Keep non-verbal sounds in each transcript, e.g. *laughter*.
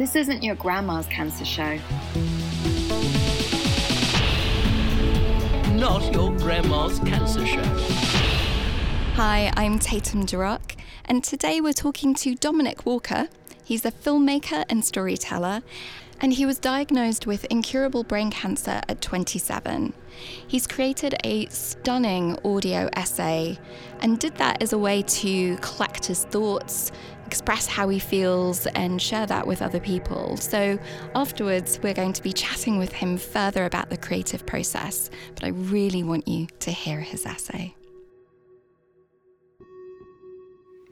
This isn't your grandma's cancer show. Not your grandma's cancer show. Hi, I'm Tatum Durock, and today we're talking to Dominic Walker. He's a filmmaker and storyteller, and he was diagnosed with incurable brain cancer at 27. He's created a stunning audio essay and did that as a way to collect his thoughts, express how he feels, and share that with other people. So, afterwards, we're going to be chatting with him further about the creative process, but I really want you to hear his essay.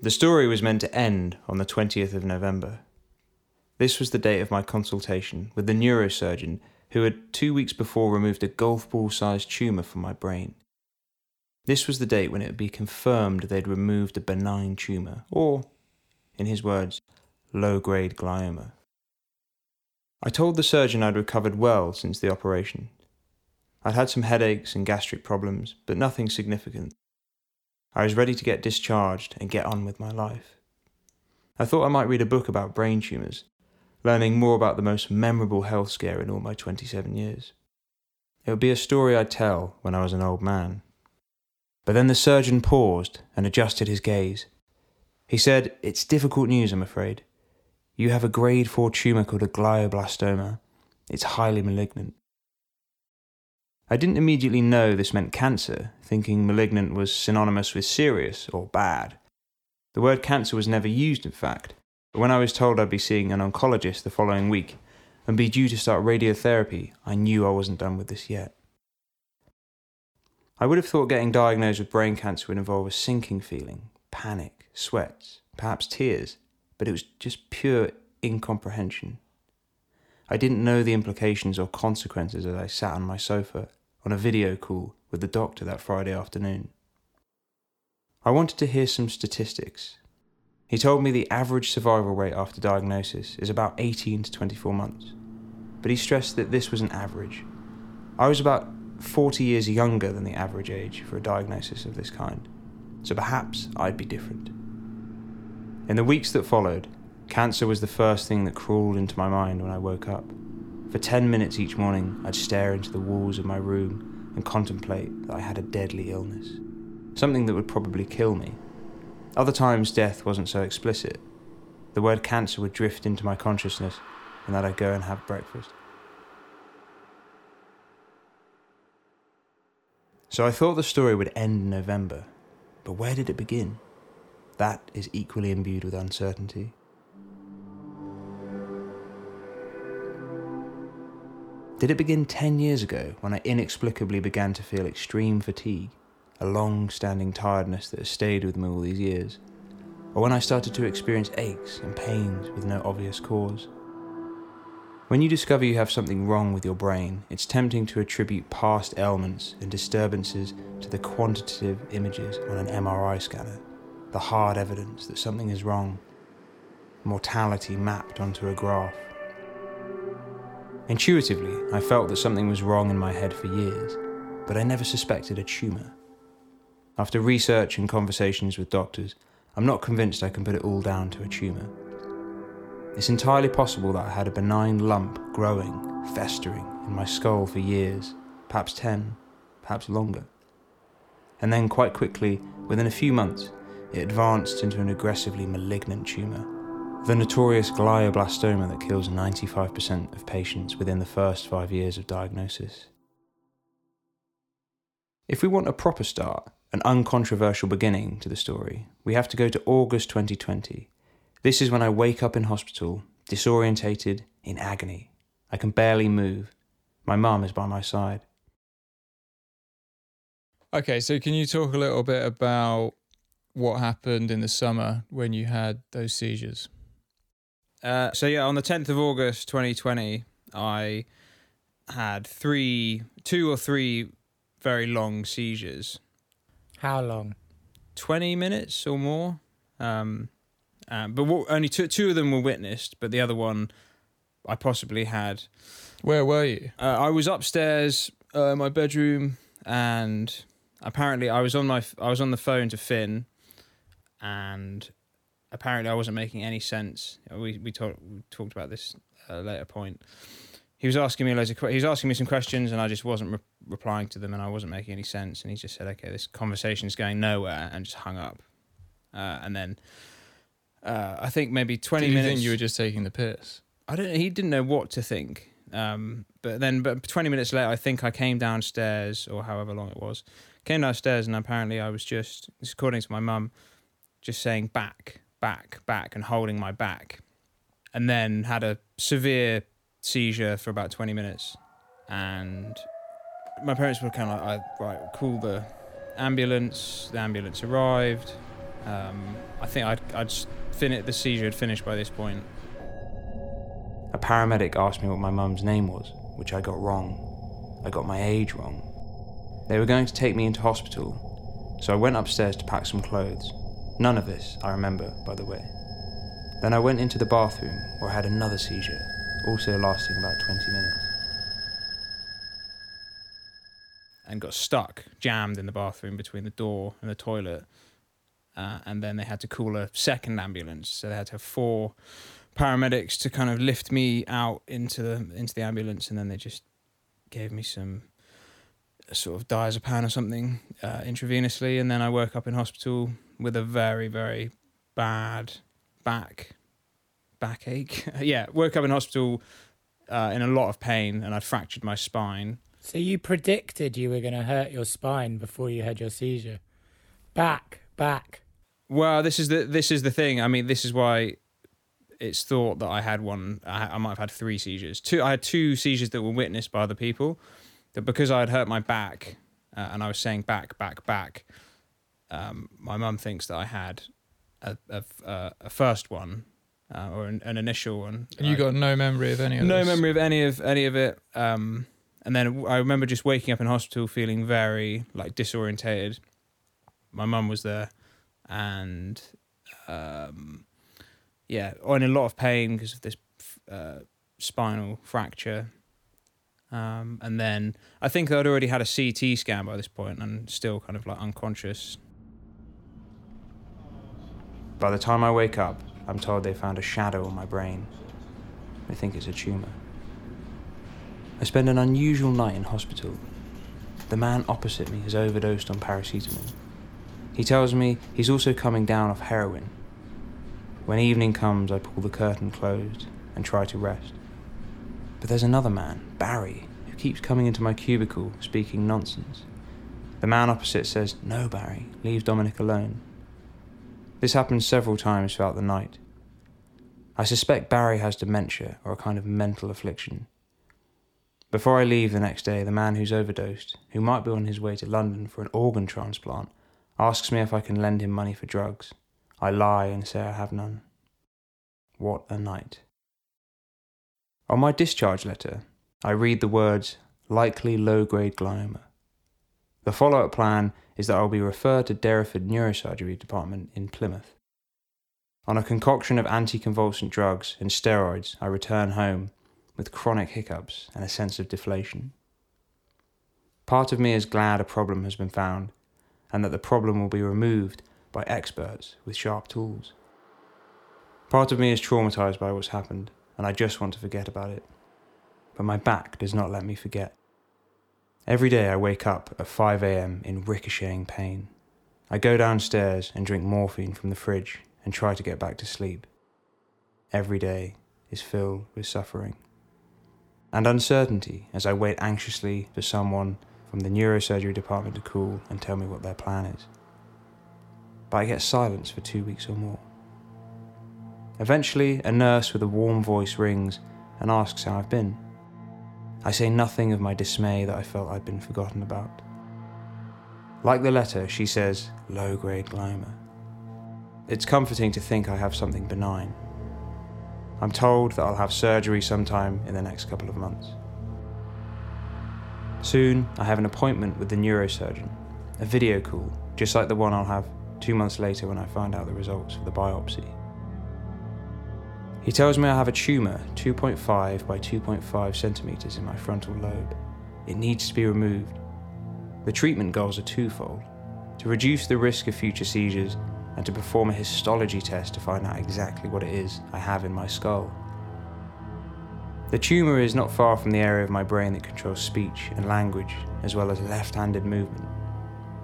The story was meant to end on the 20th of November. This was the date of my consultation with the neurosurgeon who had two weeks before removed a golf ball sized tumour from my brain. This was the date when it would be confirmed they'd removed a benign tumour, or, in his words, low grade glioma. I told the surgeon I'd recovered well since the operation. I'd had some headaches and gastric problems, but nothing significant. I was ready to get discharged and get on with my life. I thought I might read a book about brain tumours, learning more about the most memorable health scare in all my 27 years. It would be a story I'd tell when I was an old man. But then the surgeon paused and adjusted his gaze. He said, It's difficult news, I'm afraid. You have a grade 4 tumour called a glioblastoma. It's highly malignant. I didn't immediately know this meant cancer, thinking malignant was synonymous with serious or bad. The word cancer was never used, in fact, but when I was told I'd be seeing an oncologist the following week and be due to start radiotherapy, I knew I wasn't done with this yet. I would have thought getting diagnosed with brain cancer would involve a sinking feeling, panic, sweats, perhaps tears, but it was just pure incomprehension. I didn't know the implications or consequences as I sat on my sofa on a video call with the doctor that Friday afternoon. I wanted to hear some statistics. He told me the average survival rate after diagnosis is about 18 to 24 months, but he stressed that this was an average. I was about 40 years younger than the average age for a diagnosis of this kind, so perhaps I'd be different. In the weeks that followed, cancer was the first thing that crawled into my mind when I woke up. For 10 minutes each morning, I'd stare into the walls of my room and contemplate that I had a deadly illness, something that would probably kill me. Other times, death wasn't so explicit. The word cancer would drift into my consciousness, and that I'd go and have breakfast. So I thought the story would end in November, but where did it begin? That is equally imbued with uncertainty. Did it begin 10 years ago when I inexplicably began to feel extreme fatigue, a long standing tiredness that has stayed with me all these years? Or when I started to experience aches and pains with no obvious cause? When you discover you have something wrong with your brain, it's tempting to attribute past ailments and disturbances to the quantitative images on an MRI scanner, the hard evidence that something is wrong, mortality mapped onto a graph. Intuitively, I felt that something was wrong in my head for years, but I never suspected a tumour. After research and conversations with doctors, I'm not convinced I can put it all down to a tumour. It's entirely possible that I had a benign lump growing, festering in my skull for years, perhaps 10, perhaps longer. And then, quite quickly, within a few months, it advanced into an aggressively malignant tumour the notorious glioblastoma that kills 95% of patients within the first five years of diagnosis. If we want a proper start, an uncontroversial beginning to the story, we have to go to August 2020. This is when I wake up in hospital, disorientated, in agony. I can barely move. My mum is by my side. Okay, so can you talk a little bit about what happened in the summer when you had those seizures? Uh, so yeah, on the 10th of August 2020, I had three, two or three very long seizures. How long? 20 minutes or more. Um, um, but what, only two, two of them were witnessed, but the other one I possibly had. Where were you? Uh, I was upstairs uh, in my bedroom, and apparently I was on my I was on the phone to Finn, and apparently I wasn't making any sense. We we talked we talked about this at a later point. He was asking me loads of he was asking me some questions and I just wasn't re- replying to them and I wasn't making any sense and he just said okay this conversation is going nowhere and just hung up. Uh, and then uh, I think maybe twenty Did you minutes. think you were just taking the piss? I don't. He didn't know what to think. Um, but then, but twenty minutes later, I think I came downstairs, or however long it was, came downstairs, and apparently I was just, this according to my mum, just saying back, back, back, and holding my back, and then had a severe seizure for about twenty minutes, and my parents were kind of like, I, right, call the ambulance. The ambulance arrived. Um, I think I'd, I'd finished the seizure had finished by this point. A paramedic asked me what my mum's name was, which I got wrong. I got my age wrong. They were going to take me into hospital, so I went upstairs to pack some clothes. None of this I remember, by the way. Then I went into the bathroom where I had another seizure, also lasting about 20 minutes. and got stuck, jammed in the bathroom between the door and the toilet. Uh, and then they had to call a second ambulance. So they had to have four paramedics to kind of lift me out into the into the ambulance, and then they just gave me some sort of diazepam or something uh, intravenously, and then I woke up in hospital with a very very bad back backache. *laughs* yeah, woke up in hospital uh, in a lot of pain, and I'd fractured my spine. So you predicted you were going to hurt your spine before you had your seizure. Back, back. Well, this is the this is the thing. I mean, this is why it's thought that I had one. I, I might have had three seizures. Two. I had two seizures that were witnessed by other people. That because I had hurt my back uh, and I was saying back, back, back. Um, my mum thinks that I had a a, a, a first one uh, or an, an initial one. And you got no memory of any of no this? memory of any of any of it. Um, and then I remember just waking up in hospital feeling very like disorientated. My mum was there, and um, yeah, in a lot of pain because of this uh, spinal fracture. Um, and then I think I'd already had a CT scan by this point and still kind of like unconscious. By the time I wake up, I'm told they found a shadow on my brain. They think it's a tumour. I spend an unusual night in hospital. The man opposite me has overdosed on paracetamol. He tells me he's also coming down off heroin. When evening comes, I pull the curtain closed and try to rest. But there's another man, Barry, who keeps coming into my cubicle speaking nonsense. The man opposite says, No, Barry, leave Dominic alone. This happens several times throughout the night. I suspect Barry has dementia or a kind of mental affliction. Before I leave the next day, the man who's overdosed, who might be on his way to London for an organ transplant, asks me if I can lend him money for drugs. I lie and say I have none. What a night. On my discharge letter, I read the words likely low grade glioma. The follow up plan is that I'll be referred to Derriford Neurosurgery Department in Plymouth. On a concoction of anticonvulsant drugs and steroids, I return home with chronic hiccups and a sense of deflation. Part of me is glad a problem has been found and that the problem will be removed by experts with sharp tools. Part of me is traumatized by what's happened and I just want to forget about it. But my back does not let me forget. Every day I wake up at 5 am in ricocheting pain. I go downstairs and drink morphine from the fridge and try to get back to sleep. Every day is filled with suffering and uncertainty as I wait anxiously for someone from the neurosurgery department to call and tell me what their plan is. But I get silence for two weeks or more. Eventually, a nurse with a warm voice rings and asks how I've been. I say nothing of my dismay that I felt I'd been forgotten about. Like the letter, she says, low grade glioma. It's comforting to think I have something benign. I'm told that I'll have surgery sometime in the next couple of months. Soon, I have an appointment with the neurosurgeon, a video call, just like the one I'll have two months later when I find out the results of the biopsy. He tells me I have a tumour 2.5 by 2.5 centimetres in my frontal lobe. It needs to be removed. The treatment goals are twofold to reduce the risk of future seizures and to perform a histology test to find out exactly what it is I have in my skull. The tumour is not far from the area of my brain that controls speech and language, as well as left handed movement.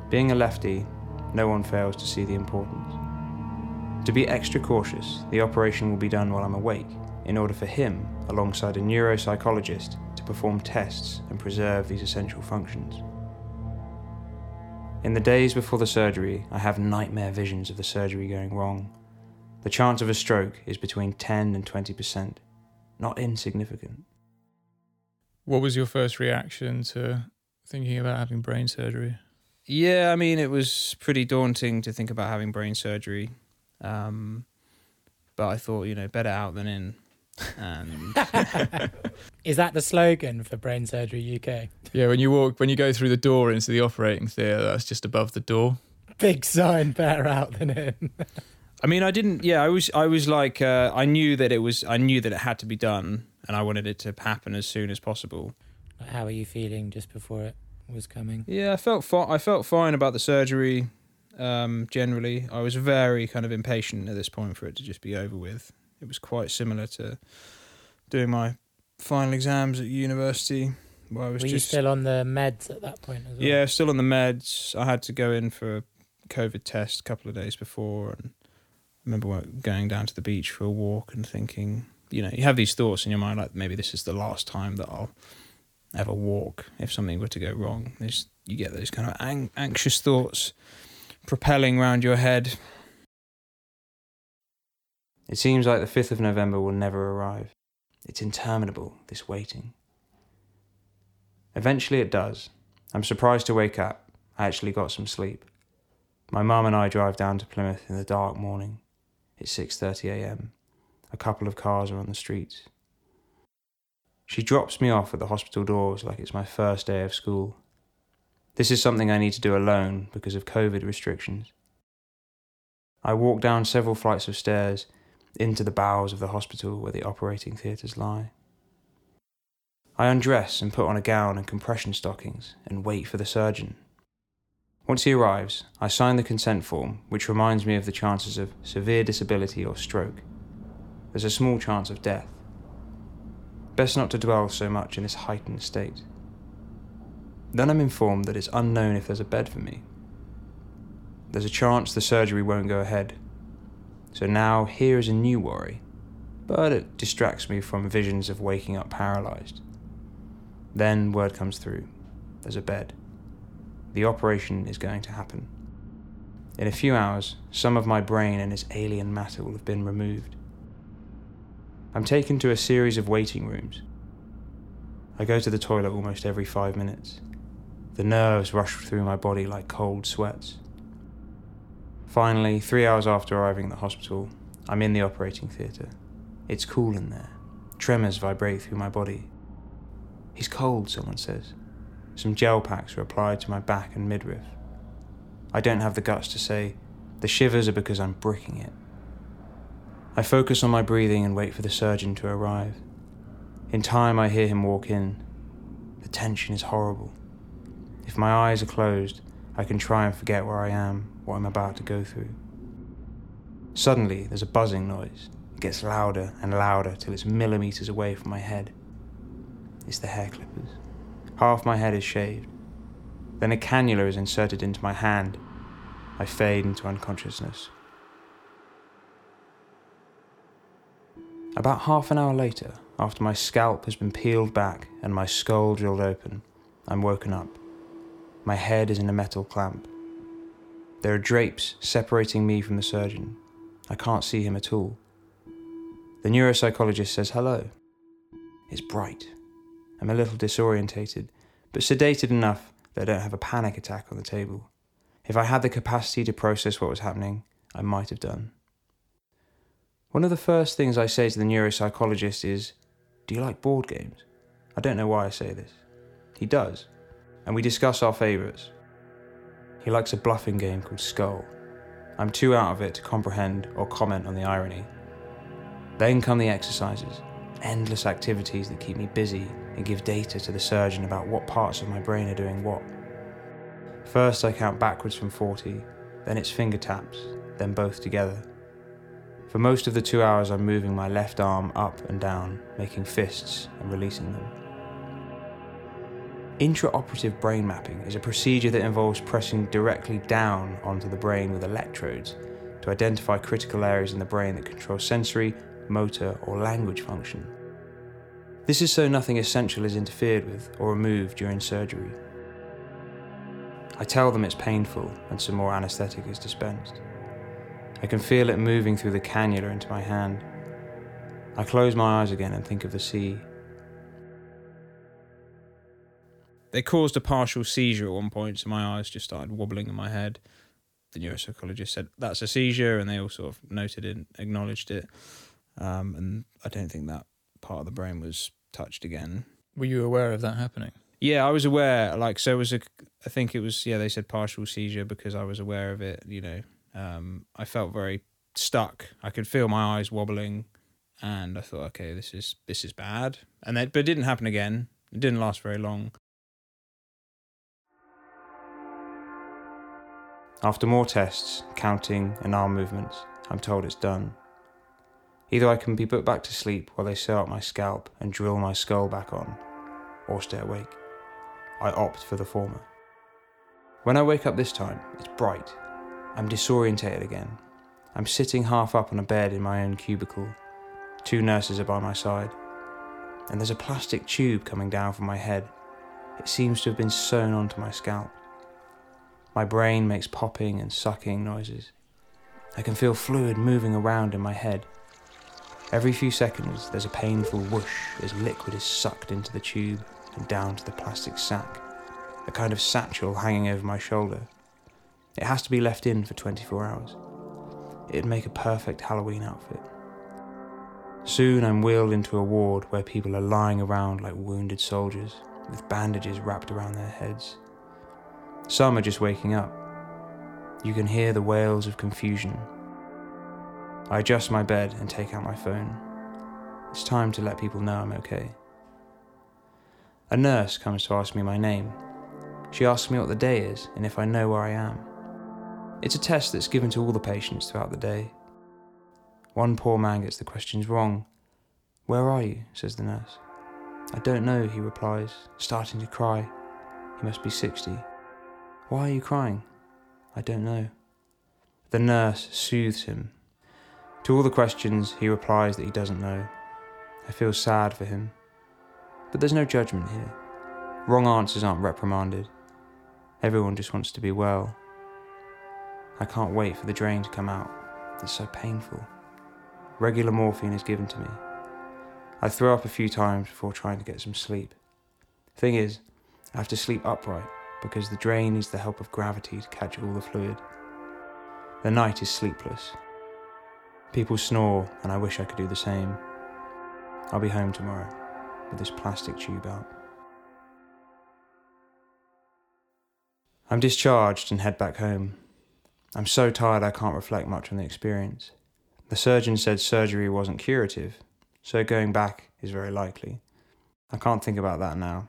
Being a lefty, no one fails to see the importance. To be extra cautious, the operation will be done while I'm awake, in order for him, alongside a neuropsychologist, to perform tests and preserve these essential functions. In the days before the surgery, I have nightmare visions of the surgery going wrong. The chance of a stroke is between 10 and 20%, not insignificant. What was your first reaction to thinking about having brain surgery? Yeah, I mean, it was pretty daunting to think about having brain surgery. Um, but I thought, you know, better out than in. And *laughs* Is that the slogan for Brain Surgery UK? Yeah, when you walk, when you go through the door into the operating theatre, that's just above the door. Big sign, better out than in. *laughs* I mean, I didn't. Yeah, I was. I was like, uh, I knew that it was. I knew that it had to be done, and I wanted it to happen as soon as possible. How are you feeling just before it was coming? Yeah, I felt. Fi- I felt fine about the surgery. Um, generally, I was very kind of impatient at this point for it to just be over with. It was quite similar to doing my final exams at university, where I was Were you just still on the meds at that point as well? Yeah, still on the meds. I had to go in for a COVID test a couple of days before, and I remember going down to the beach for a walk and thinking, you know, you have these thoughts in your mind like maybe this is the last time that I'll ever walk if something were to go wrong. There's, you get those kind of ang- anxious thoughts propelling round your head. It seems like the 5th of November will never arrive. It's interminable, this waiting. Eventually it does. I'm surprised to wake up. I actually got some sleep. My mum and I drive down to Plymouth in the dark morning. It's 6:30 a.m. A couple of cars are on the streets. She drops me off at the hospital doors like it's my first day of school. This is something I need to do alone because of COVID restrictions. I walk down several flights of stairs into the bowels of the hospital where the operating theatres lie. I undress and put on a gown and compression stockings and wait for the surgeon. Once he arrives, I sign the consent form, which reminds me of the chances of severe disability or stroke. There's a small chance of death. Best not to dwell so much in this heightened state. Then I'm informed that it's unknown if there's a bed for me. There's a chance the surgery won't go ahead. So now here is a new worry, but it distracts me from visions of waking up paralyzed. Then word comes through there's a bed. The operation is going to happen. In a few hours, some of my brain and its alien matter will have been removed. I'm taken to a series of waiting rooms. I go to the toilet almost every five minutes. The nerves rush through my body like cold sweats. Finally, three hours after arriving at the hospital, I'm in the operating theatre. It's cool in there. Tremors vibrate through my body. He's cold, someone says. Some gel packs are applied to my back and midriff. I don't have the guts to say, the shivers are because I'm bricking it. I focus on my breathing and wait for the surgeon to arrive. In time, I hear him walk in. The tension is horrible. If my eyes are closed, I can try and forget where I am, what I'm about to go through. Suddenly, there's a buzzing noise. It gets louder and louder till it's millimeters away from my head. It's the hair clippers. Half my head is shaved. Then a cannula is inserted into my hand. I fade into unconsciousness. About half an hour later, after my scalp has been peeled back and my skull drilled open, I'm woken up. My head is in a metal clamp. There are drapes separating me from the surgeon. I can't see him at all. The neuropsychologist says hello. It's bright. I'm a little disorientated, but sedated enough that I don't have a panic attack on the table. If I had the capacity to process what was happening, I might have done. One of the first things I say to the neuropsychologist is, Do you like board games? I don't know why I say this. He does, and we discuss our favourites. He likes a bluffing game called Skull. I'm too out of it to comprehend or comment on the irony. Then come the exercises, endless activities that keep me busy and give data to the surgeon about what parts of my brain are doing what. First, I count backwards from 40, then it's finger taps, then both together. For most of the two hours, I'm moving my left arm up and down, making fists and releasing them. Intraoperative brain mapping is a procedure that involves pressing directly down onto the brain with electrodes to identify critical areas in the brain that control sensory, motor, or language function. This is so nothing essential is interfered with or removed during surgery. I tell them it's painful and some more anaesthetic is dispensed. I can feel it moving through the cannula into my hand. I close my eyes again and think of the sea. They caused a partial seizure at one point, so my eyes just started wobbling in my head. The neuropsychologist said that's a seizure, and they all sort of noted it, acknowledged it. Um, and I don't think that part of the brain was touched again. Were you aware of that happening? Yeah, I was aware. Like, so it was a. I think it was. Yeah, they said partial seizure because I was aware of it. You know, um, I felt very stuck. I could feel my eyes wobbling, and I thought, okay, this is this is bad. And that, but it didn't happen again. It didn't last very long. After more tests, counting, and arm movements, I'm told it's done. Either I can be put back to sleep while they sew up my scalp and drill my skull back on, or stay awake. I opt for the former. When I wake up this time, it's bright. I'm disorientated again. I'm sitting half up on a bed in my own cubicle. Two nurses are by my side. And there's a plastic tube coming down from my head. It seems to have been sewn onto my scalp. My brain makes popping and sucking noises. I can feel fluid moving around in my head. Every few seconds, there's a painful whoosh as liquid is sucked into the tube and down to the plastic sack, a kind of satchel hanging over my shoulder. It has to be left in for 24 hours. It'd make a perfect Halloween outfit. Soon I'm wheeled into a ward where people are lying around like wounded soldiers, with bandages wrapped around their heads. Some are just waking up. You can hear the wails of confusion. I adjust my bed and take out my phone. It's time to let people know I'm okay. A nurse comes to ask me my name. She asks me what the day is and if I know where I am. It's a test that's given to all the patients throughout the day. One poor man gets the questions wrong. Where are you? says the nurse. I don't know, he replies, starting to cry. He must be 60. Why are you crying? I don't know. The nurse soothes him. To all the questions, he replies that he doesn't know. I feel sad for him. But there's no judgment here. Wrong answers aren't reprimanded. Everyone just wants to be well. I can't wait for the drain to come out. It's so painful. Regular morphine is given to me. I throw up a few times before trying to get some sleep. Thing is, I have to sleep upright because the drain needs the help of gravity to catch all the fluid. The night is sleepless. People snore, and I wish I could do the same. I'll be home tomorrow with this plastic tube out. I'm discharged and head back home. I'm so tired I can't reflect much on the experience. The surgeon said surgery wasn't curative, so going back is very likely. I can't think about that now.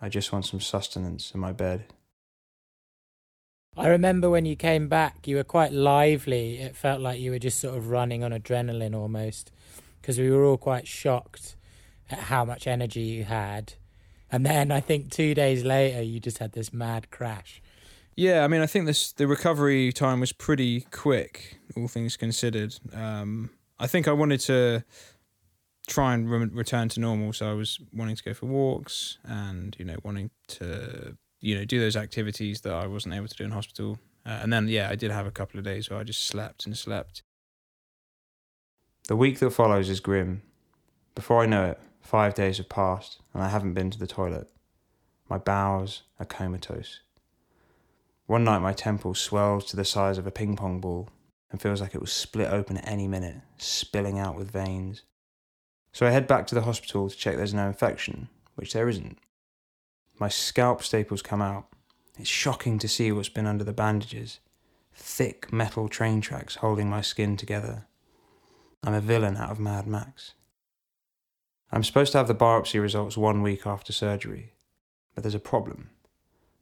I just want some sustenance in my bed. I remember when you came back, you were quite lively. It felt like you were just sort of running on adrenaline almost, because we were all quite shocked at how much energy you had. And then I think two days later, you just had this mad crash. Yeah, I mean, I think this the recovery time was pretty quick, all things considered. Um, I think I wanted to try and re- return to normal, so I was wanting to go for walks and you know wanting to you know do those activities that I wasn't able to do in hospital. Uh, and then yeah, I did have a couple of days where I just slept and slept. The week that follows is grim. Before I know it, five days have passed and I haven't been to the toilet. My bowels are comatose. One night, my temple swells to the size of a ping pong ball and feels like it will split open at any minute, spilling out with veins. So I head back to the hospital to check there's no infection, which there isn't. My scalp staples come out. It's shocking to see what's been under the bandages thick metal train tracks holding my skin together. I'm a villain out of Mad Max. I'm supposed to have the biopsy results one week after surgery, but there's a problem.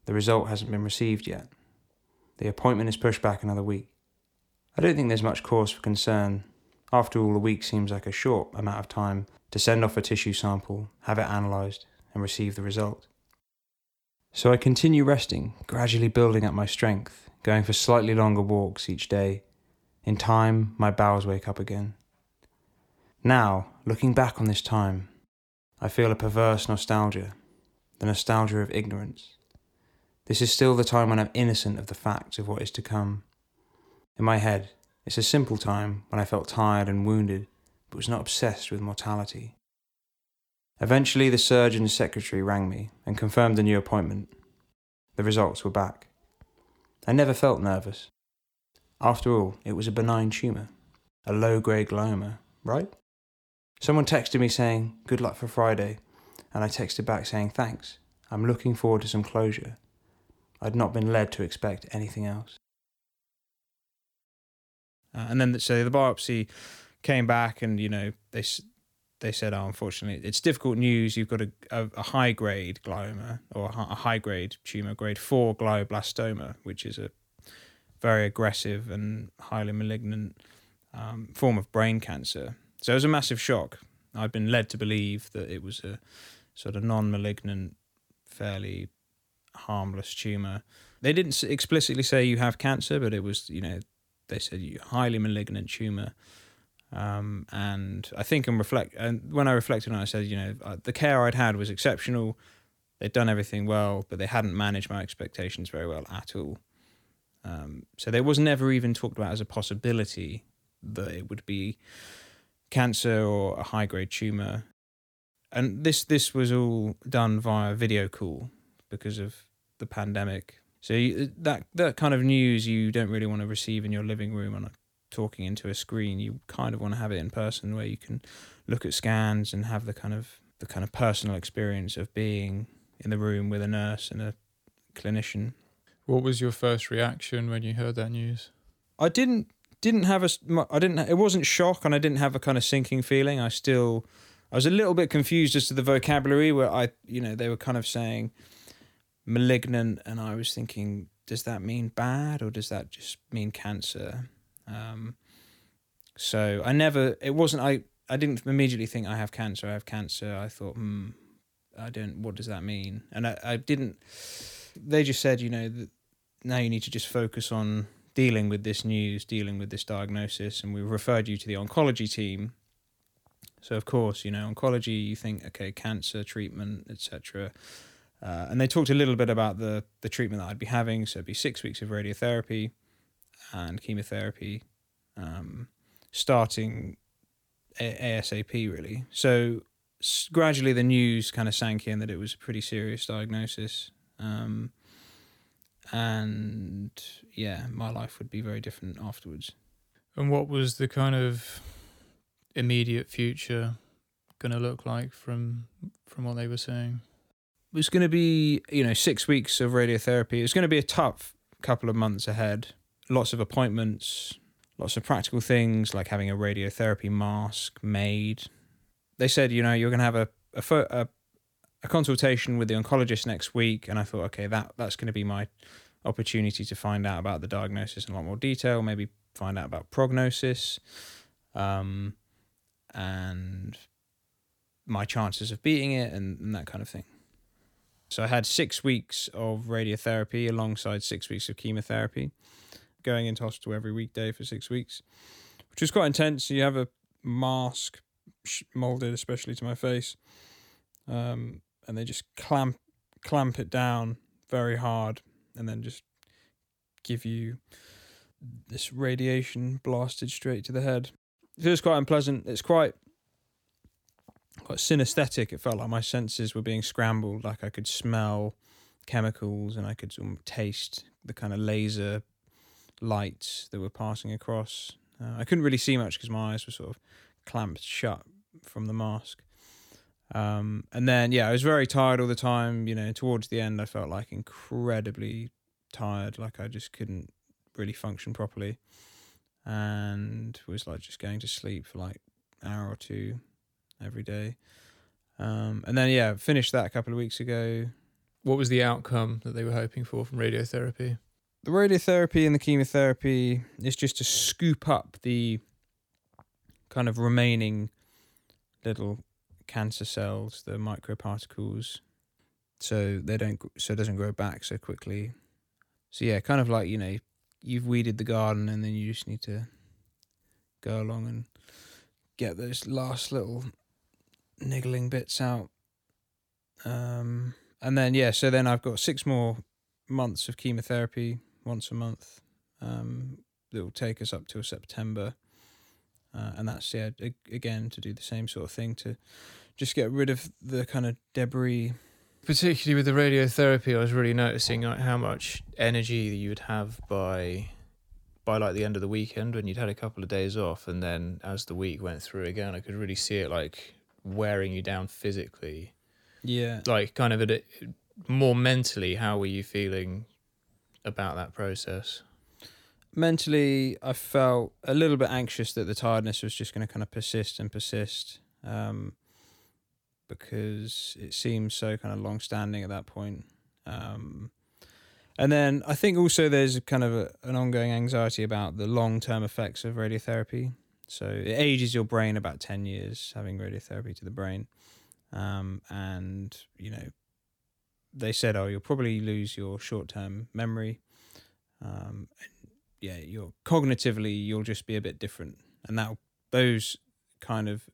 The result hasn't been received yet. The appointment is pushed back another week. I don't think there's much cause for concern. After all, a week seems like a short amount of time to send off a tissue sample, have it analysed, and receive the result. So I continue resting, gradually building up my strength, going for slightly longer walks each day. In time, my bowels wake up again. Now, looking back on this time, I feel a perverse nostalgia, the nostalgia of ignorance. This is still the time when I'm innocent of the facts of what is to come. In my head, it's a simple time when I felt tired and wounded, but was not obsessed with mortality. Eventually, the surgeon's secretary rang me and confirmed the new appointment. The results were back. I never felt nervous. After all, it was a benign tumour, a low grade glioma, right? Someone texted me saying, Good luck for Friday, and I texted back saying, Thanks. I'm looking forward to some closure. I'd not been led to expect anything else. Uh, and then so the biopsy came back, and you know they they said, "Oh, unfortunately, it's difficult news. You've got a a, a high grade glioma or a high grade tumor, grade four glioblastoma, which is a very aggressive and highly malignant um, form of brain cancer." So it was a massive shock. I'd been led to believe that it was a sort of non-malignant, fairly harmless tumor. They didn't explicitly say you have cancer, but it was, you know, they said you highly malignant tumor. Um, and I think and reflect, and when I reflected on it, I said, you know, uh, the care I'd had was exceptional. They'd done everything well, but they hadn't managed my expectations very well at all. Um, so there was never even talked about as a possibility that it would be cancer or a high grade tumor. And this this was all done via video call because of the pandemic. So you, uh, that that kind of news you don't really want to receive in your living room on a, talking into a screen. You kind of want to have it in person where you can look at scans and have the kind of the kind of personal experience of being in the room with a nurse and a clinician. What was your first reaction when you heard that news? I didn't didn't have a I didn't it wasn't shock and I didn't have a kind of sinking feeling. I still I was a little bit confused as to the vocabulary where I you know they were kind of saying malignant and I was thinking does that mean bad or does that just mean cancer? Um, so I never it wasn't I I didn't immediately think I have cancer. I have cancer. I thought hmm I don't what does that mean? And I, I didn't they just said you know now you need to just focus on dealing with this news, dealing with this diagnosis, and we referred you to the oncology team. So of course, you know, oncology, you think, okay, cancer treatment, etc. Uh, and they talked a little bit about the the treatment that I'd be having. So it'd be six weeks of radiotherapy and chemotherapy, um, starting a- ASAP really. So s- gradually, the news kind of sank in that it was a pretty serious diagnosis. Um, and yeah, my life would be very different afterwards. And what was the kind of immediate future going to look like from from what they were saying? Was going to be, you know, six weeks of radiotherapy. It was going to be a tough couple of months ahead. Lots of appointments, lots of practical things like having a radiotherapy mask made. They said, you know, you're going to have a a, a a consultation with the oncologist next week, and I thought, okay, that that's going to be my opportunity to find out about the diagnosis in a lot more detail, maybe find out about prognosis, um, and my chances of beating it, and, and that kind of thing. So I had six weeks of radiotherapy alongside six weeks of chemotherapy, going into hospital every weekday for six weeks, which was quite intense. You have a mask molded especially to my face. Um, and they just clamp clamp it down very hard and then just give you this radiation blasted straight to the head. It feels quite unpleasant. It's quite quite synesthetic. It felt like my senses were being scrambled. Like I could smell chemicals and I could of taste the kind of laser lights that were passing across. Uh, I couldn't really see much because my eyes were sort of clamped shut from the mask. Um, and then yeah, I was very tired all the time. You know, towards the end, I felt like incredibly tired, like I just couldn't really function properly, and was like just going to sleep for like an hour or two every day. Um, and then yeah, finished that a couple of weeks ago. What was the outcome that they were hoping for from radiotherapy? the radiotherapy and the chemotherapy is just to scoop up the kind of remaining little cancer cells, the microparticles, so they don't so it doesn't grow back so quickly. So yeah, kind of like you know you've weeded the garden and then you just need to go along and get those last little niggling bits out. Um, and then yeah, so then I've got six more months of chemotherapy once a month. Um, that will take us up till September, uh, and that's yeah again to do the same sort of thing to just get rid of the kind of debris. Particularly with the radiotherapy, I was really noticing like how much energy you would have by by like the end of the weekend when you'd had a couple of days off, and then as the week went through again, I could really see it like wearing you down physically. Yeah, Like kind of a, more mentally, how were you feeling about that process? mentally I felt a little bit anxious that the tiredness was just going to kind of persist and persist um, because it seems so kind of long standing at that point. Um, and then I think also there's kind of a, an ongoing anxiety about the long term effects of radiotherapy. So it ages your brain about 10 years having radiotherapy to the brain. Um, and, you know, they said, oh, you'll probably lose your short term memory. Um, and yeah, you're cognitively, you'll just be a bit different. And that those kind of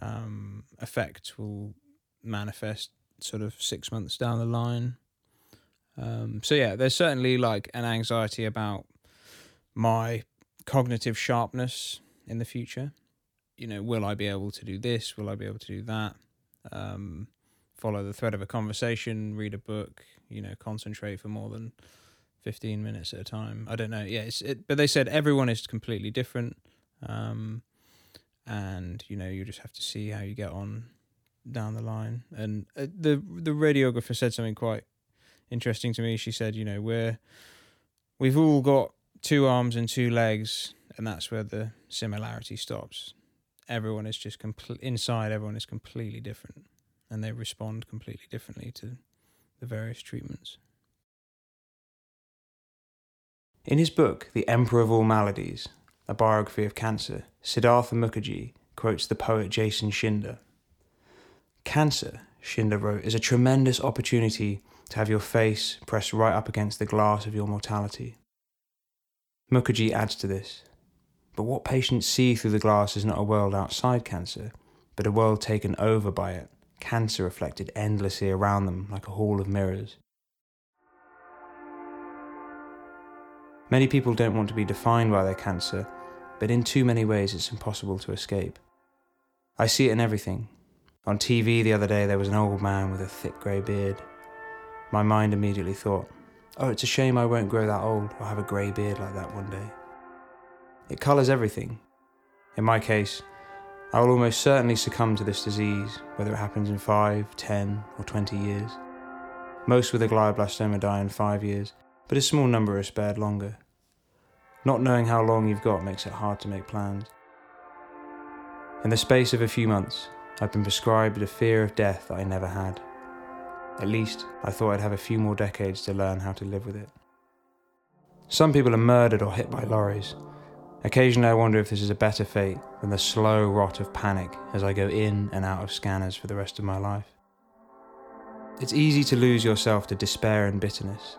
um, effects will manifest sort of six months down the line. Um, so yeah, there's certainly like an anxiety about my cognitive sharpness in the future. You know, will I be able to do this? Will I be able to do that? Um, follow the thread of a conversation, read a book, you know, concentrate for more than 15 minutes at a time. I don't know. Yeah, it's it, but they said everyone is completely different. Um, and you know, you just have to see how you get on down the line. And uh, the the radiographer said something quite interesting to me. She said, you know, we're we've all got two arms and two legs, and that's where the similarity stops. Everyone is just complete inside. Everyone is completely different, and they respond completely differently to the various treatments. In his book, The Emperor of All Maladies, a biography of cancer, Siddhartha Mukherjee quotes the poet Jason Shinder. Cancer, Shinder wrote, is a tremendous opportunity to have your face pressed right up against the glass of your mortality. Mukherjee adds to this But what patients see through the glass is not a world outside cancer, but a world taken over by it, cancer reflected endlessly around them like a hall of mirrors. Many people don't want to be defined by their cancer, but in too many ways it's impossible to escape. I see it in everything. On TV the other day, there was an old man with a thick grey beard. My mind immediately thought, oh, it's a shame I won't grow that old or have a grey beard like that one day. It colours everything. In my case, I will almost certainly succumb to this disease, whether it happens in 5, 10, or 20 years. Most with a glioblastoma die in 5 years, but a small number are spared longer. Not knowing how long you've got makes it hard to make plans. In the space of a few months, I've been prescribed a fear of death that I never had. At least, I thought I'd have a few more decades to learn how to live with it. Some people are murdered or hit by lorries. Occasionally, I wonder if this is a better fate than the slow rot of panic as I go in and out of scanners for the rest of my life. It's easy to lose yourself to despair and bitterness.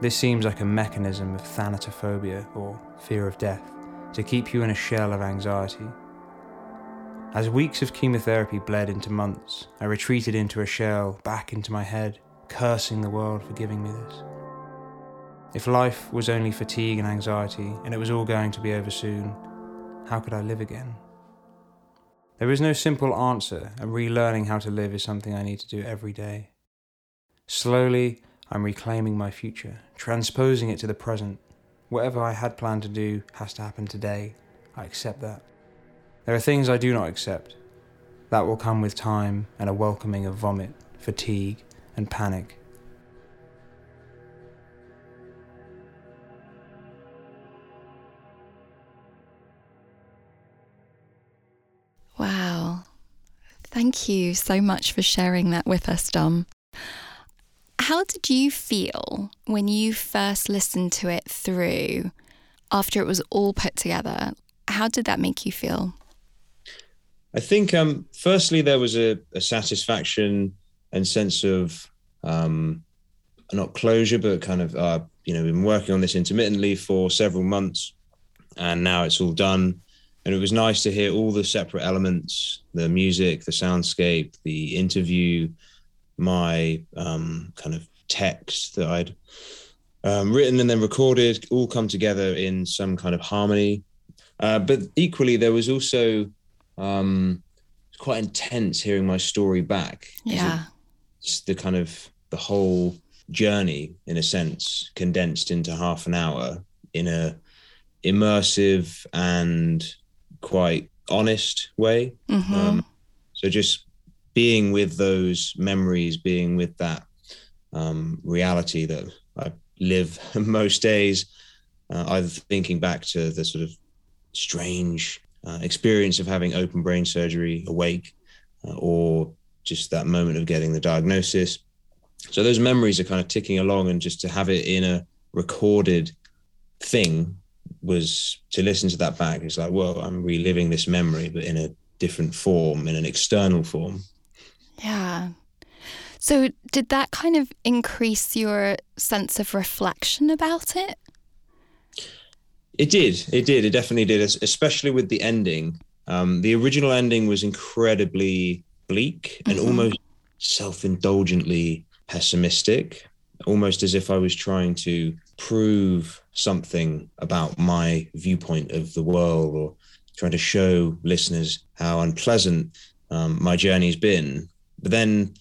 This seems like a mechanism of thanatophobia or fear of death to keep you in a shell of anxiety as weeks of chemotherapy bled into months, I retreated into a shell, back into my head, cursing the world for giving me this. If life was only fatigue and anxiety, and it was all going to be over soon, how could I live again? There is no simple answer, and relearning how to live is something I need to do every day. Slowly, I'm reclaiming my future, transposing it to the present. Whatever I had planned to do has to happen today. I accept that. There are things I do not accept. That will come with time and a welcoming of vomit, fatigue, and panic. Wow. Thank you so much for sharing that with us, Dom. How did you feel when you first listened to it through after it was all put together? How did that make you feel? I think, um, firstly, there was a, a satisfaction and sense of um, not closure, but kind of, uh, you know, we've been working on this intermittently for several months, and now it's all done. And it was nice to hear all the separate elements the music, the soundscape, the interview, my um, kind of text that I'd um, written and then recorded all come together in some kind of harmony. Uh, but equally, there was also um, quite intense hearing my story back. Yeah. It's the kind of the whole journey, in a sense, condensed into half an hour in a immersive and quite honest way. Mm-hmm. Um, so just being with those memories, being with that um, reality that I live *laughs* most days, uh, either thinking back to the sort of strange uh, experience of having open brain surgery awake, uh, or just that moment of getting the diagnosis. So those memories are kind of ticking along, and just to have it in a recorded thing was to listen to that back. It's like, well, I'm reliving this memory, but in a different form, in an external form. Yeah. So, did that kind of increase your sense of reflection about it? It did. It did. It definitely did, especially with the ending. Um, the original ending was incredibly bleak and Mhm. almost self indulgently pessimistic, almost as if I was trying to prove something about my viewpoint of the world or trying to show listeners how unpleasant um, my journey's been. But then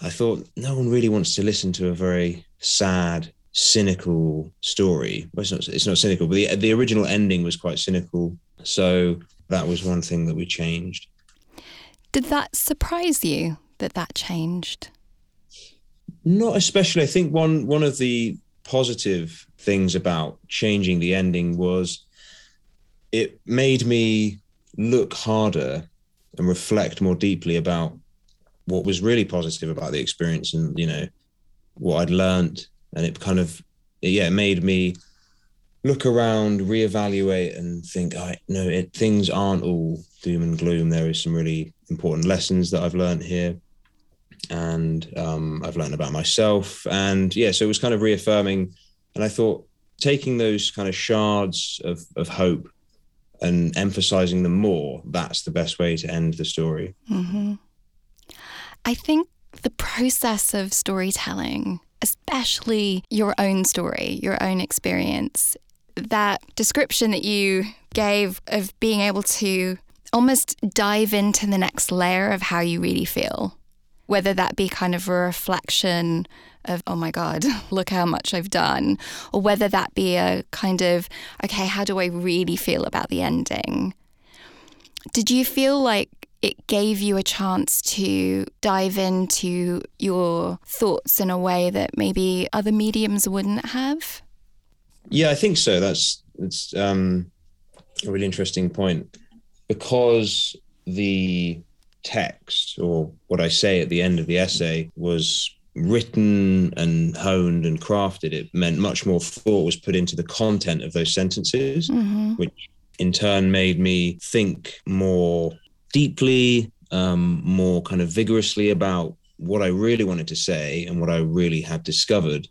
I thought no one really wants to listen to a very sad, cynical story. Well, it's not it's not cynical, but the the original ending was quite cynical. So that was one thing that we changed. Did that surprise you that that changed? Not especially. I think one one of the positive things about changing the ending was it made me look harder and reflect more deeply about what was really positive about the experience and you know what I'd learned. And it kind of yeah it made me look around reevaluate and think I no it, things aren't all doom and gloom. There is some really important lessons that I've learned here and um, I've learned about myself. And yeah so it was kind of reaffirming and I thought taking those kind of shards of, of hope and emphasizing them more that's the best way to end the story. Hmm I think the process of storytelling, especially your own story, your own experience, that description that you gave of being able to almost dive into the next layer of how you really feel, whether that be kind of a reflection of, oh my God, *laughs* look how much I've done, or whether that be a kind of, okay, how do I really feel about the ending? Did you feel like it gave you a chance to dive into your thoughts in a way that maybe other mediums wouldn't have? Yeah, I think so. That's that's um, a really interesting point because the text or what I say at the end of the essay was written and honed and crafted. It meant much more thought was put into the content of those sentences, Mm-hmm. which in turn made me think more deeply, um, more kind of vigorously about what I really wanted to say and what I really had discovered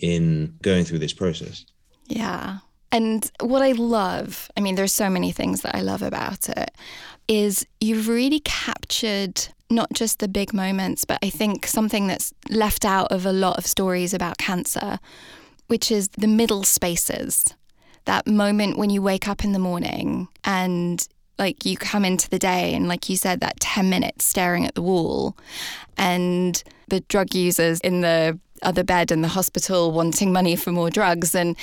in going through this process. Yeah. And what I love, I mean, there's so many things that I love about it, is you've really captured not just the big moments, but I think something that's left out of a lot of stories about cancer, which is the middle spaces. That moment when you wake up in the morning and like you come into the day and like you said that 10 minutes staring at the wall and the drug users in the other bed in the hospital wanting money for more drugs and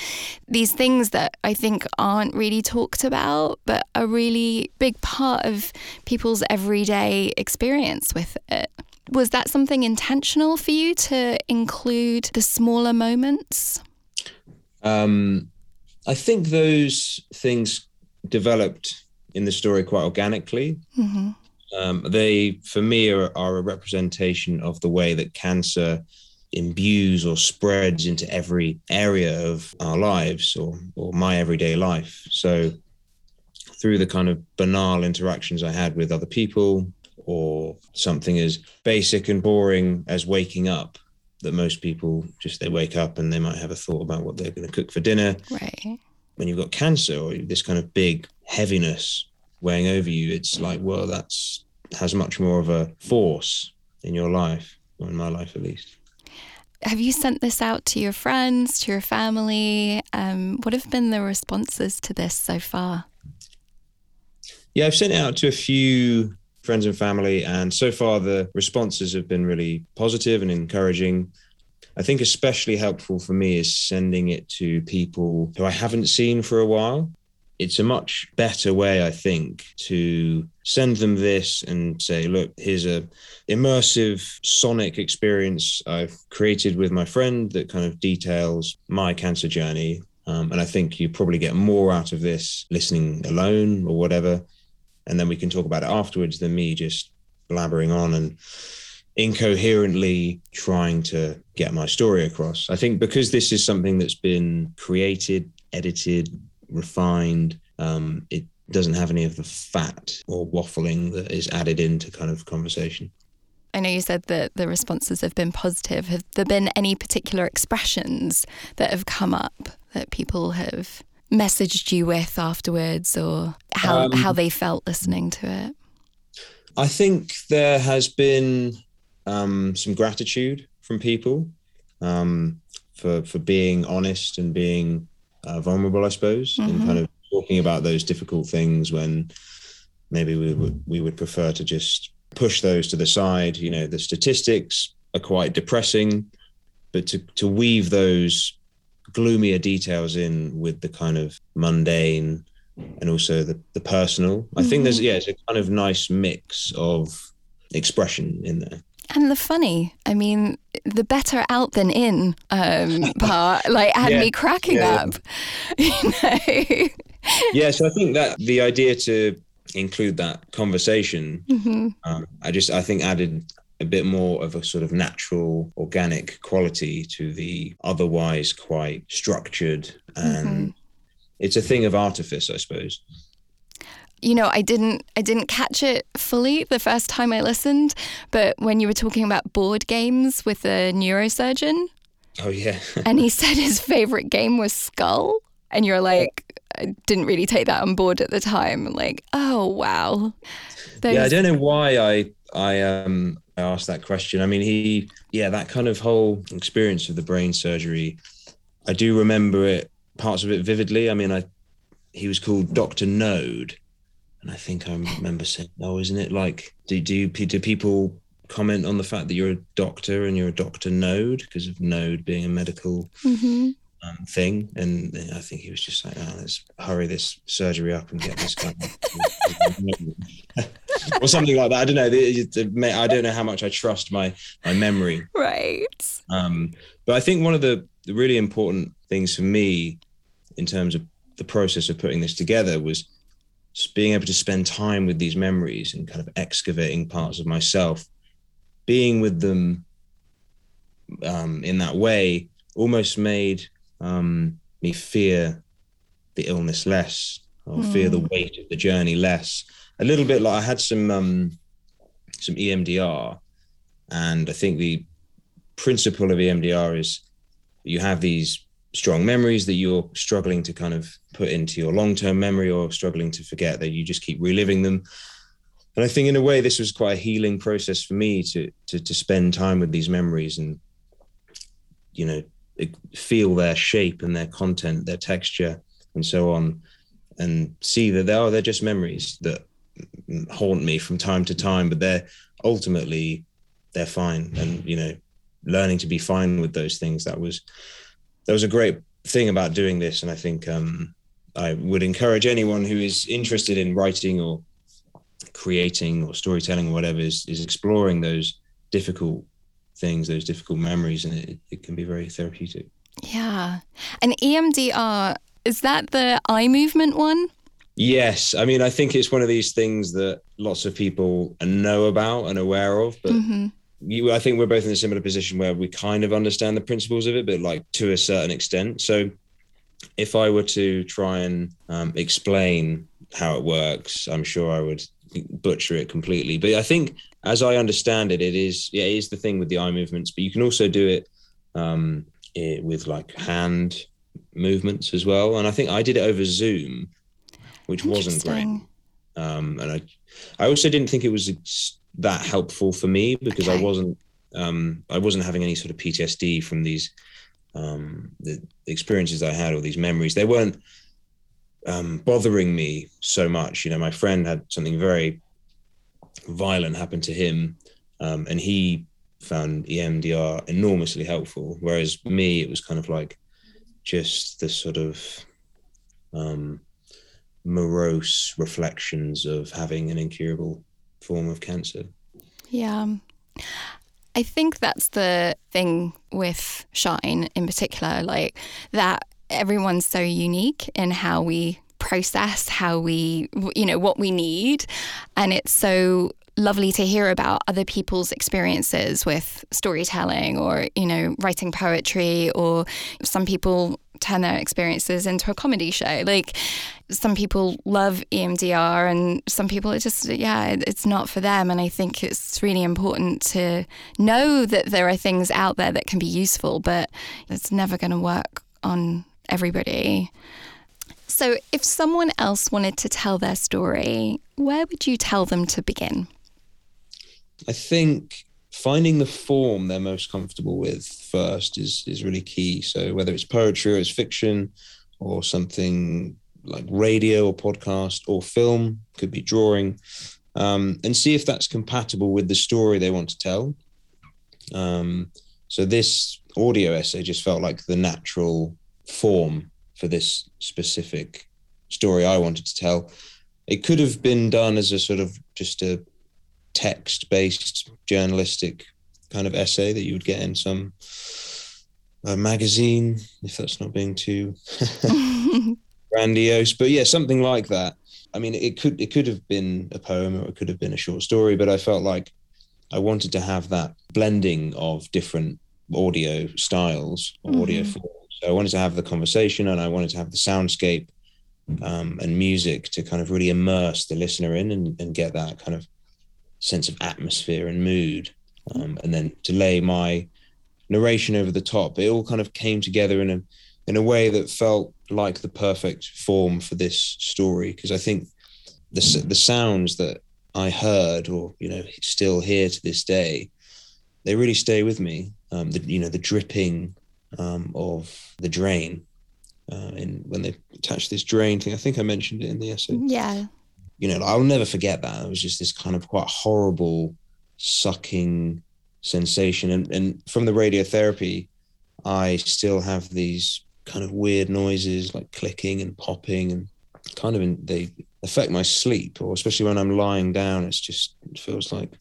these things that I think aren't really talked about but are really big part of people's everyday experience with it. Was that something intentional for you to include the smaller moments? Um, I think those things developed in the story quite organically. Mm-hmm. Um, they, for me, are, are a representation of the way that cancer imbues or spreads into every area of our lives or or my everyday life. So through the kind of banal interactions I had with other people or something as basic and boring as waking up that most people just they wake up and they might have a thought about what they're going to cook for dinner Right. when you've got cancer or this kind of big heaviness weighing over you, it's like, well, that's has much more of a force in your life, or in my life at least. Have you sent this out to your friends, to your family? Um, what have been the responses to this so far? Yeah, I've sent it out to a few friends and family, and so far the responses have been really positive and encouraging. I think especially helpful for me is sending it to people who I haven't seen for a while. It's a much better way, I think, to send them this and say, look, here's a immersive sonic experience I've created with my friend that kind of details my cancer journey. Um, and I think you probably get more out of this listening alone or whatever. And then we can talk about it afterwards than me just blabbering on and incoherently trying to get my story across. I think because this is something that's been created, edited, refined, um, it doesn't have any of the fat or waffling that is added into kind of conversation. I know you said that the responses have been positive. Have there been any particular expressions that have come up that people have messaged you with afterwards or how, Um, how they felt listening to it? I think there has been um, some gratitude from people um, for for being honest and being uh, vulnerable, I suppose, and Mhm. kind of talking about those difficult things when maybe we would we would prefer to just push those to the side. You know, the statistics are quite depressing, but to to weave those gloomier details in with the kind of mundane and also the, the personal. I think there's yeah, it's a kind of nice mix of expression in there. And the funny, I mean, the better out than in um, *laughs* part, like, had Yeah. me cracking Yeah. up. *laughs* You know? Yeah, so I think that the idea to include that conversation, Mhm. um, I just I think added a bit more of a sort of natural, organic quality to the otherwise quite structured and it's a thing of artifice, I suppose. You know, I didn't I didn't catch it fully the first time I listened, but when you were talking about board games with a neurosurgeon Oh yeah. *laughs* and he said his favorite game was Skull and you're like I didn't really take that on board at the time. Like, oh wow. Those, yeah, I don't know why I I um I asked that question. I mean, he yeah, that kind of whole experience of the brain surgery. I do remember it parts of it vividly. I mean, I he was called Doctor Node, and I think I remember saying, "Oh, isn't it like do do do people comment on the fact that you're a doctor and you're a Doctor Node because of Node being a medical Mhm. um, thing. And I think he was just like, oh, let's hurry this surgery up and get this guy. *laughs* or something like that. I don't know. I don't know how much I trust my, my memory. Right. Um, but I think one of the, really important things for me in terms of the process of putting this together was being able to spend time with these memories and kind of excavating parts of myself, being with them um, in that way almost made um, me fear the illness less or fear the weight of the journey less. A little bit like I had some um, some EMDR, and I think the principle of EMDR is you have these strong memories that you're struggling to kind of put into your long-term memory or struggling to forget that you just keep reliving them. And i think in a way this was quite a healing process for me to to, to spend time with these memories and you know feel their shape and their content their texture and so on and see that they are they're just memories that haunt me from time to time but they're ultimately they're fine. And you know learning to be fine with those things that was that was a great thing about doing this and i think um, i would encourage anyone who is interested in writing or creating or storytelling or whatever is, is exploring those difficult things those difficult memories and it, it can be very therapeutic Yeah. And EMDR, is that the eye movement one? yes i mean i think it's one of these things that lots of people know about and aware of but hmm you, I think we're both in a similar position where we kind of understand the principles of it, but like to a certain extent. So if I were to try and um, explain how it works, I'm sure I would butcher it completely. But I think, as I understand it, it is yeah, it is the thing with the eye movements. But you can also do it, um, it with like hand movements as well. And I think I did it over Zoom, which wasn't great. Um, and I, I also didn't think it was that helpful for me because okay. I wasn't, um, I wasn't having any sort of PTSD from these, um, the experiences I had or these memories. They weren't um, bothering me so much. You know, my friend had something very violent happen to him, um, and he found EMDR enormously helpful. Whereas me, it was kind of like just the sort of um, morose reflections of having an incurable form of cancer. Yeah. I think that's the thing with Shine in particular, like that everyone's so unique in how we process, how we, you know, what we need. And it's so lovely to hear about other people's experiences with storytelling or, you know, writing poetry, or some people turn their experiences into a comedy show. Like some people love EMDR and some people are just, yeah, it's not for them. And I think it's really important to know that there are things out there that can be useful, but it's never going to work on everybody. So, if someone else wanted to tell their story, where would you tell them to begin? I think finding the form they're most comfortable with first is is really key. So whether it's poetry or it's fiction or something like radio or podcast or film, could be drawing, um, and see if that's compatible with the story they want to tell. Um, so this audio essay just felt like the natural form for this specific story I wanted to tell. It could have been done as a sort of just a text based journalistic kind of essay that you would get in some uh, magazine, if that's not being too *laughs* grandiose. But yeah, something like that. I mean, it could it could have been a poem or it could have been a short story, but I felt like I wanted to have that blending of different audio styles or mm-hmm. audio forms. So I wanted to have the conversation and I wanted to have the soundscape um, and music to kind of really immerse the listener in and, and get that kind of sense of atmosphere and mood. Um, and then to lay my narration over the top, it all kind of came together in a in a way that felt like the perfect form for this story. Because I think the the sounds that I heard, or you know, still hear to this day, they really stay with me. Um, the you know the dripping um, of the drain, uh, and when they attach this drain thing, I think I mentioned it in the essay. Yeah, you know, I'll never forget that. It was just this kind of quite horrible, sucking sensation. And, and from the radiotherapy, I still have these kind of weird noises like clicking and popping and kind of in, they affect my sleep or especially when I'm lying down. It's just, it feels like,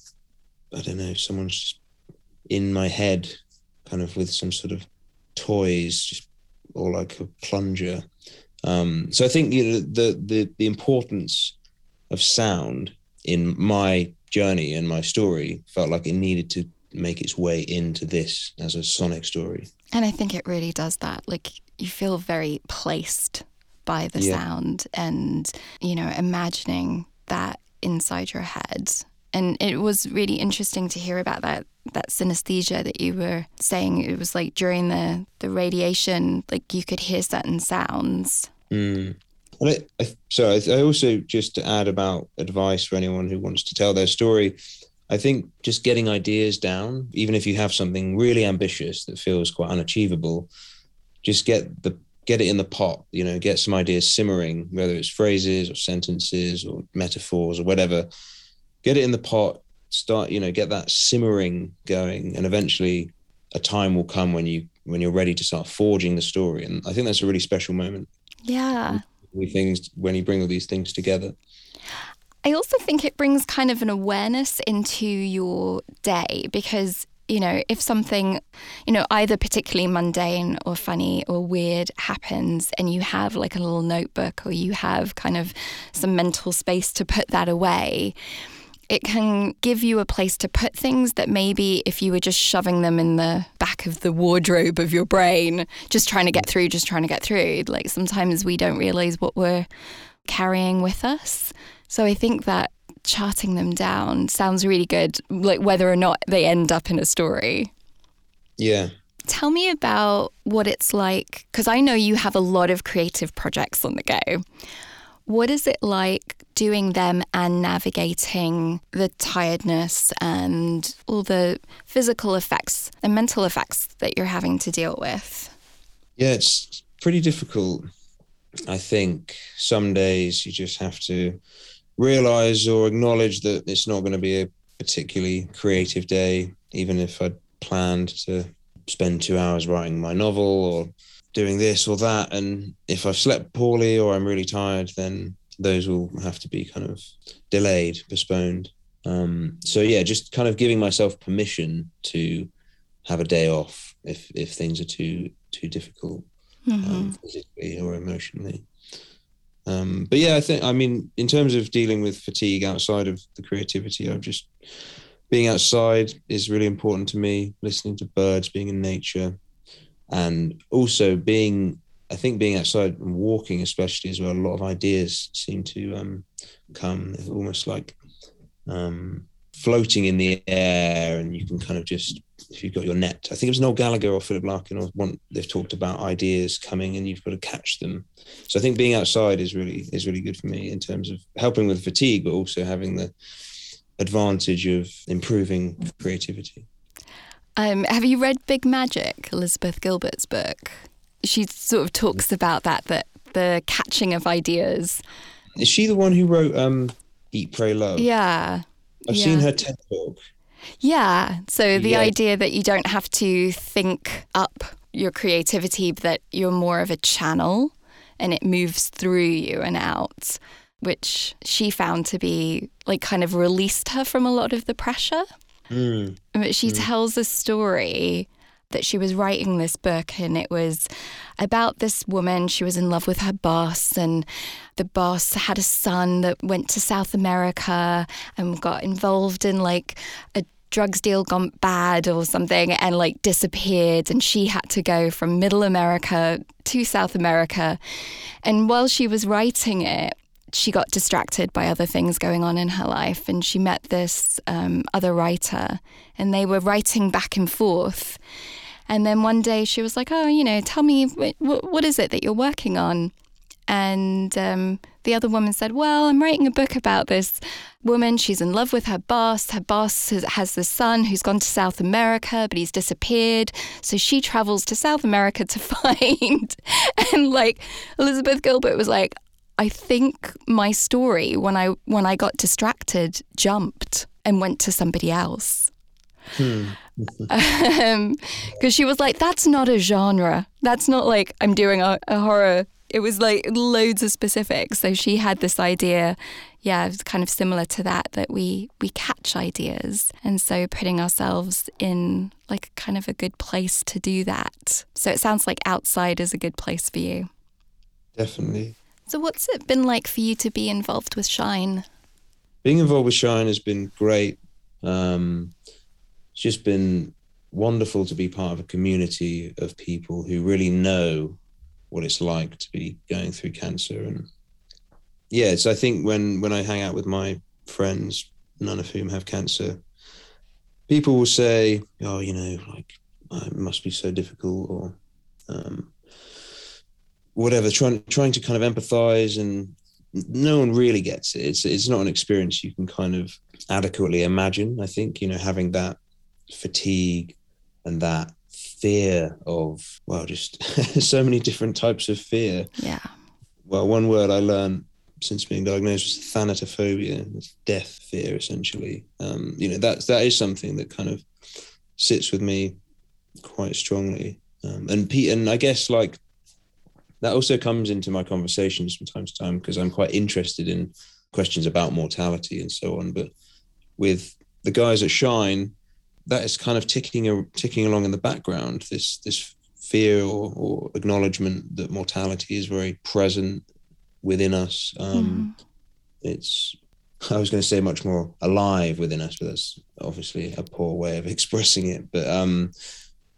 I don't know, someone's just in my head kind of with some sort of toys just, or like a plunger. Um, so I think you know, the, the, the importance of sound in my journey and my story felt like it needed to make its way into this as a sonic story. And I think it really does that. Like you feel very placed by the yeah. sound and, you know, imagining that inside your head. And it was really interesting to hear about that that synesthesia that you were saying. It was like during the the radiation, like you could hear certain sounds. Mm. And I, I, so I, I also just to add about advice for anyone who wants to tell their story. I think just getting ideas down, even if you have something really ambitious that feels quite unachievable, just get the get it in the pot. You know, get some ideas simmering, whether it's phrases or sentences or metaphors or whatever. Get it in the pot. Start, you know, get that simmering going, and eventually, a time will come when you when you're ready to start forging the story. And I think that's a really special moment. Yeah things when you bring all these things together. I also think it brings kind of an awareness into your day because you know, if something, you know, either particularly mundane or funny or weird happens and you have like a little notebook or you have kind of some mental space to put that away, it can give you a place to put things that maybe if you were just shoving them in the back of the wardrobe of your brain, just trying to get through, just trying to get through, like sometimes we don't realize what we're carrying with us. So I think that charting them down sounds really good, like whether or not they end up in a story. Yeah. Tell me about what it's like, because I know you have a lot of creative projects on the go. What is it like doing them and navigating the tiredness and all the physical effects and mental effects that you're having to deal with? Yeah, it's pretty difficult. I think some days you just have to realize or acknowledge that it's not going to be a particularly creative day, even if I'd planned to spend two hours writing my novel or doing this or that. And if I've slept poorly or I'm really tired, then those will have to be kind of delayed, postponed. Um, so yeah, just kind of giving myself permission to have a day off if if things are too too difficult mm-hmm. um, physically or emotionally. Um, but yeah, I think I mean in terms of dealing with fatigue outside of the creativity, I've just being outside is really important to me. Listening to birds, being in nature, and also being I think being outside and walking, especially as well, a lot of ideas seem to um, come almost like um, floating in the air, and you can kind of just if you've got your net. I think it was Noel Gallagher or Philip Larkin or one. They've talked about ideas coming, and you've got to catch them. So I think being outside is really is really good for me in terms of helping with fatigue, but also having the advantage of improving creativity. Um, have you read Big Magic, Elizabeth Gilbert's book? She sort of talks about that that the catching of ideas. Is she the one who wrote um, Eat, Pray, Love? Yeah. I've yeah. seen her TED talk. Yeah. So the Yeah. idea that you don't have to think up your creativity, but that you're more of a channel and it moves through you and out, which she found to be like kind of released her from a lot of the pressure. Mm. But she tells a story that she was writing this book and it was about this woman. She was in love with her boss, and the boss had a son that went to South America and got involved in like a drugs deal gone bad or something and like disappeared. And she had to go from middle America to South America. And while she was writing it, she got distracted by other things going on in her life and she met this um, other writer and they were writing back and forth. And then one day she was like oh you know tell me wh- wh- what is it that you're working on? And um, the other woman said well i'm writing a book about this woman. She's in love with her boss. Her boss has, has this son who's gone to south america but he's disappeared. So she travels to south america to *laughs* find and like elizabeth gilbert was like I think my story when I when I got distracted jumped and went to somebody else. Hmm. *laughs* *laughs* Um, because she was like, "That's not a genre. That's not like I'm doing a, a horror." It was like loads of specifics. So she had this idea, yeah, it's kind of similar to that that we we catch ideas, and so putting ourselves in like kind of a good place to do that. So it sounds like outside is a good place for you. Definitely. So, what's it been like for you to be involved with Shine? being involved with Shine has been great. Um, it's just been wonderful to be part of a community of people who really know what it's like to be going through cancer. And yeah, so I think when when I hang out with my friends, none of whom have cancer, people will say, "Oh, you know, like it must be so difficult," or um, whatever. Trying trying to kind of empathize and no one really gets it. It's it's not an experience you can kind of adequately imagine. I think you know having that fatigue and that fear of well, just *laughs* so many different types of fear. Yeah. Well, one word I learned since being diagnosed was thanatophobia, it's death fear essentially. Um, you know that's that is something that kind of sits with me quite strongly. Um, and Pete, and I guess like that also comes into my conversations from time to time because I'm quite interested in questions about mortality and so on. But with the guys at Shine, that is kind of ticking ticking along in the background. This this fear or, or acknowledgement that mortality is very present within us. Um, mm. It's I was going to say much more alive within us, but that's obviously a poor way of *laughs* expressing it. But um,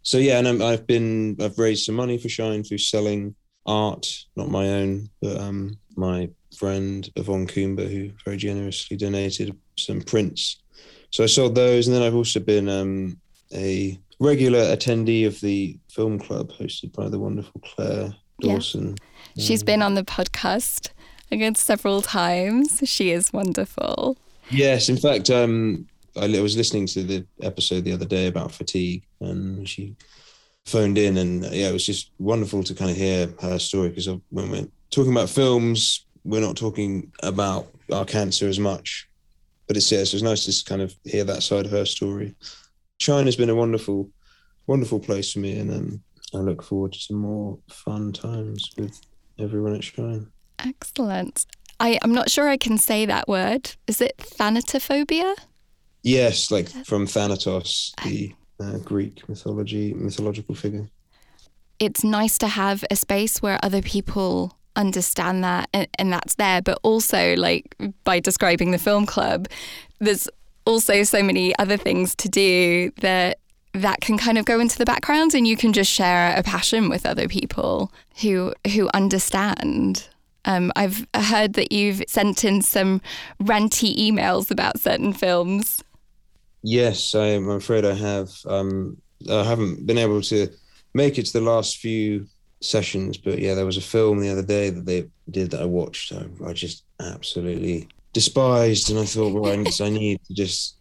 so yeah, and i have been I've raised some money for Shine through selling art, not my own, but um, my friend Yvonne Coomber, who very generously donated some prints. So I sold those, and then I've also been um, a regular attendee of the film club hosted by the wonderful Claire Dawson. Yeah. She's been on the podcast again several times. She is wonderful. Yes, in fact, um, I was listening to the episode the other day about fatigue, and she phoned in, and yeah, it was just wonderful to kind of hear her story because when we're talking about films, we're not talking about our cancer as much, but it's yeah, so it's nice to kind of hear that side of her story. Shine's been a wonderful, wonderful place for me, and um, I look forward to some more fun times with everyone at Shine. Excellent. I, I'm not sure I can say that word. Is it thanatophobia? Yes, like from Thanatos, the uh, Greek mythology mythological figure. It's nice to have a space where other people understand that and, and that's there, but also like by describing the film club, there's also so many other things to do that that can kind of go into the background and you can just share a passion with other people who who understand. Um, I've heard that you've sent in some ranty emails about certain films. Yes, I'm afraid I have. Um, I haven't been able to make it to the last few sessions, but yeah, there was a film the other day that they did that I watched. I, I just absolutely despised, and I thought, well, I, I need to just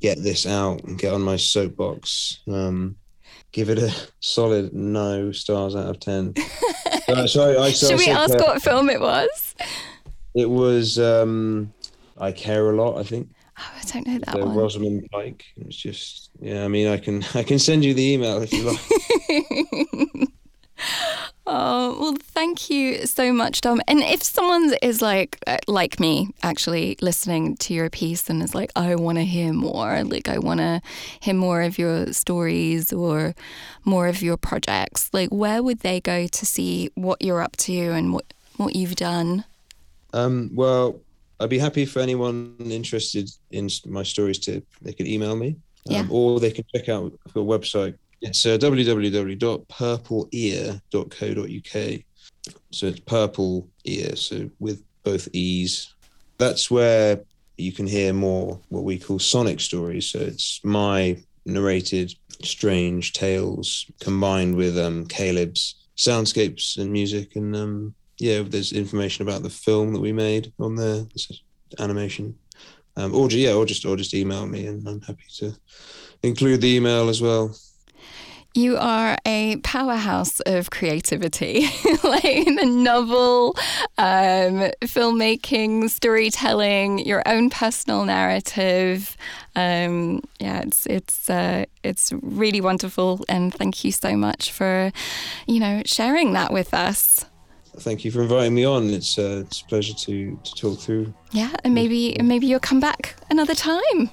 get this out and get on my soapbox. Um, give it a solid no stars out of ten. uh, sorry, I, so Should we ask uh, what film it was? It was um, I Care a Lot, I think. Oh, I don't know that one. Rosamund Pike. It's just yeah. I mean, I can *laughs* I can send you the email if you like. *laughs* Oh, well, thank you so much, Dom. And if someone is like, uh, like me, actually listening to your piece and is like, I want to hear more, like, I want to hear more of your stories or more of your projects, like, where would they go to see what you're up to and what, what you've done? Um, well, I'd be happy for anyone interested in my stories to, they could email me. Um, yeah. Or they can check out a website it's uh, www.purpleear.co.uk. So it's purple ear, so with both E's. That's where you can hear more what we call sonic stories. So it's my narrated strange tales combined with um, Caleb's soundscapes and music. And um, yeah, there's information about the film that we made on there, This animation. Um, or yeah, or just or just email me, and I'm happy to include the email as well. You are a powerhouse of creativity, *laughs* like the novel, um, filmmaking, storytelling, your own personal narrative. Um, yeah, it's it's uh, it's really wonderful, and thank you so much for, you know, sharing that with us. Thank you for inviting me on. It's uh, it's a pleasure to to talk through. Yeah, and maybe maybe you'll come back another time.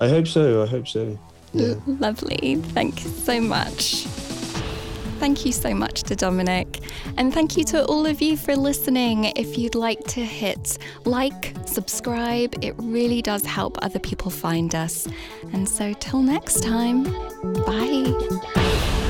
I hope so. I hope so. Yeah. Lovely. Thank you so much. Thank you so much to Dominic. And thank you to all of you for listening. If you'd like to hit like, subscribe, it really does help other people find us. And so, till next time, bye.